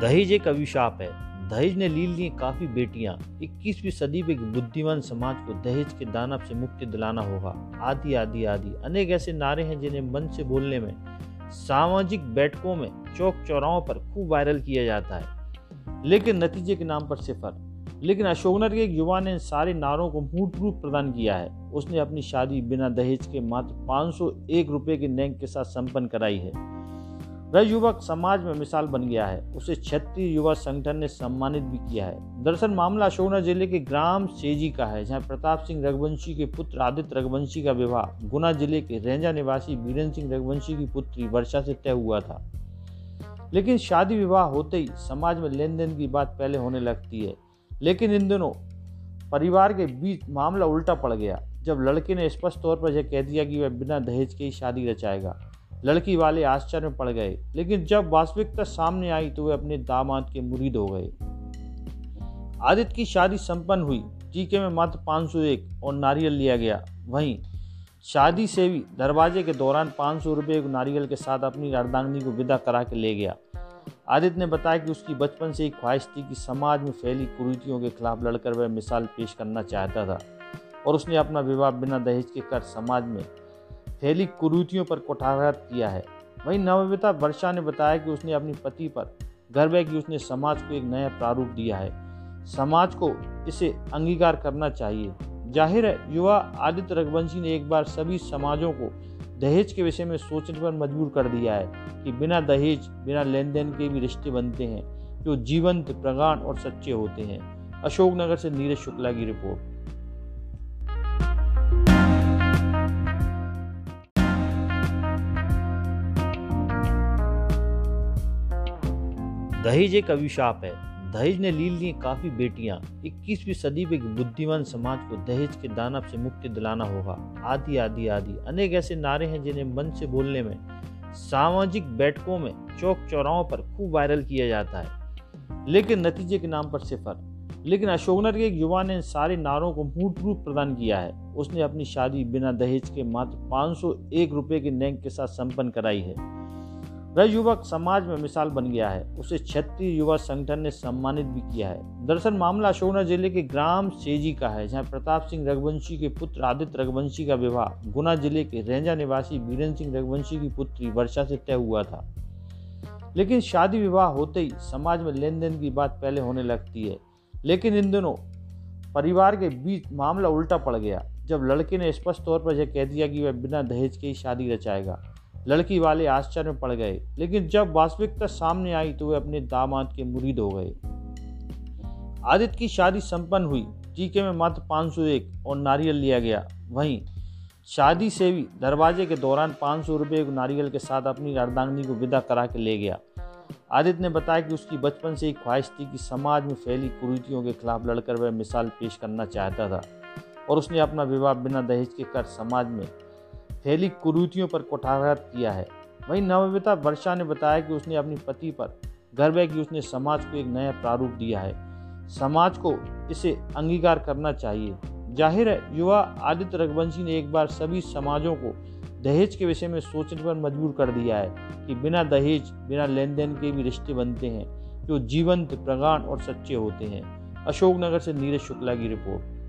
दहेज एक अभिशाप है। दहेज ने ली ली काफ़ी बेटियाँ। 21वीं सदी में बुद्धिमान समाज को दहेज के दानव से मुक्ति दिलाना होगा। आदि आदि आदि। अनेक ऐसे नारे हैं जिन्हें मन से बोलने में, सामाजिक बैठकों में, चौक चौराहों पर खूब वायरल किया जाता है। लेकिन नतीजे के नाम पर सिफर। लेकिन अशोकनगर के एक युवा ने सारे नारों को मूर्त रूप प्रदान किया है। उसने अपनी शादी बिना दहेज के मात्र 501 रुपए के नैंग के साथ संपन्न कराई है। वह युवक समाज में मिसाल बन गया है। उसे छत्तीस युवा संगठन ने सम्मानित भी किया है। दरअसल मामला अशोकनगर ज़िले के ग्राम सेजी का है, जहाँ प्रताप सिंह रघुवंशी के पुत्र आदित्य रघुवंशी का विवाह गुना ज़िले के रेंजा निवासी बीरेन्द्र सिंह रघुवंशी की पुत्री वर्षा से तय हुआ था। लेकिन शादी विवाह होते ही समाज में लेन देन की बात पहले होने लगती है। लेकिन इन दिनों परिवार के बीच मामला उल्टा पड़ गया, जब लड़के ने स्पष्ट तौर पर यह कह दिया कि वह बिना दहेज के ही शादी रचाएगा। लड़की वाले आश्चर्य में पड़ गए, लेकिन जब वास्तविकता सामने आई तो वे अपने दामाद के मुरीद हो गए। आदित्य की शादी संपन्न हुई। टीके में मात्र 501 और नारियल लिया गया। वहीं शादी से भी दरवाजे के दौरान 500 रुपए नारियल के साथ अपनी अर्धांगनी को विदा करा के ले गया। आदित्य ने बताया कि उसकी बचपन से ही ख्वाहिश थी कि समाज में फैली कुरीतियों के खिलाफ लड़कर वह मिसाल पेश करना चाहता था और उसने अपना विवाह बिना दहेज के कर समाज में फैली कुरूतियों पर कुठाराघात किया है। वहीं नवविता वर्षा ने बताया कि उसने अपने पति पर, गर्व है कि उसने समाज को एक नया प्रारूप दिया है। समाज को इसे अंगीकार करना चाहिए। ज़ाहिर है, युवा आदित्य रघुवंशी ने एक बार सभी समाजों को दहेज के विषय में सोचने पर मजबूर कर दिया है कि बिना दहेज, बिना लेन देन के भी रिश्ते बनते हैं, जो जीवंत, प्रगाढ़ और सच्चे होते हैं। अशोकनगर से नीरज शुक्ला की रिपोर्ट। दहेज एक अभिशाप है। दहेज ने ली ली काफ़ी बेटियाँ। 21वीं सदी में बुद्धिमान समाज को दहेज के दानव से मुक्ति दिलाना होगा। आदि आदि आदि। अनेक ऐसे नारे हैं जिन्हें मन से बोलने में, सामाजिक बैठकों में चौक चौराहों पर खूब वायरल किया जाता है। लेकिन नतीजे के नाम पर सिफर। लेकिन अशोकनगर के एक युवा ने इन सारे नारों को मूर्त रूप प्रदान किया है। उसने अपनी शादी बिना दहेज के मात्र 501 रुपए के नैंग के साथ संपन्न कराई है। वह युवक समाज में मिसाल बन गया है। उसे छत्तीस युवा संगठन ने सम्मानित भी किया है। दरअसल मामला अशोकनगर ज़िले के ग्राम सेजी का है, जहाँ प्रताप सिंह रघुवंशी के पुत्र आदित्य रघुवंशी का विवाह गुना ज़िले के रेंजा निवासी बीरेन्द्र सिंह रघुवंशी की पुत्री वर्षा से तय हुआ था। लेकिन शादी विवाह होते ही समाज में लेन देन की बात पहले होने लगती है। लेकिन इन दिनों परिवार के बीच मामला उल्टा पड़ गया, जब लड़के ने स्पष्ट तौर पर यह कह दिया कि वह बिना दहेज के ही शादी रचाएगा। लड़की वाले आश्चर्य में पड़ गए। लेकिन जब वास्तविकता सामने आई तो वे अपने दामाद के मुरीद हो गए। आदित्य की शादी संपन्न हुई। टीके में मात्र 501 और नारियल लिया गया। वहीं शादी से भी दरवाजे के दौरान 500 रुपए नारियल के साथ अपनी अर्धांगनी को विदा करा के ले गया। आदित्य ने बताया कि उसकी बचपन से ही ख्वाहिश थी कि समाज में फैली कुरीतियों के खिलाफ लड़कर वह मिसाल पेश करना चाहता था और उसने अपना विवाह बिना दहेज के कर समाज में फैली कुरूतियों पर कुठाराघात किया है। वहीं नवविता वर्षा ने बताया कि उसने अपने पति पर गर्व है कि उसने समाज को एक नया प्रारूप दिया है। समाज को इसे अंगीकार करना चाहिए। ज़ाहिर है, युवा आदित्य रघुवंशी ने एक बार सभी समाजों को दहेज के विषय में सोचने पर मजबूर कर दिया है कि बिना दहेज, बिना लेन देन के भी रिश्ते बनते हैं, जो जीवंत, प्रगाढ़ और सच्चे होते हैं। अशोकनगर से नीरज शुक्ला की रिपोर्ट।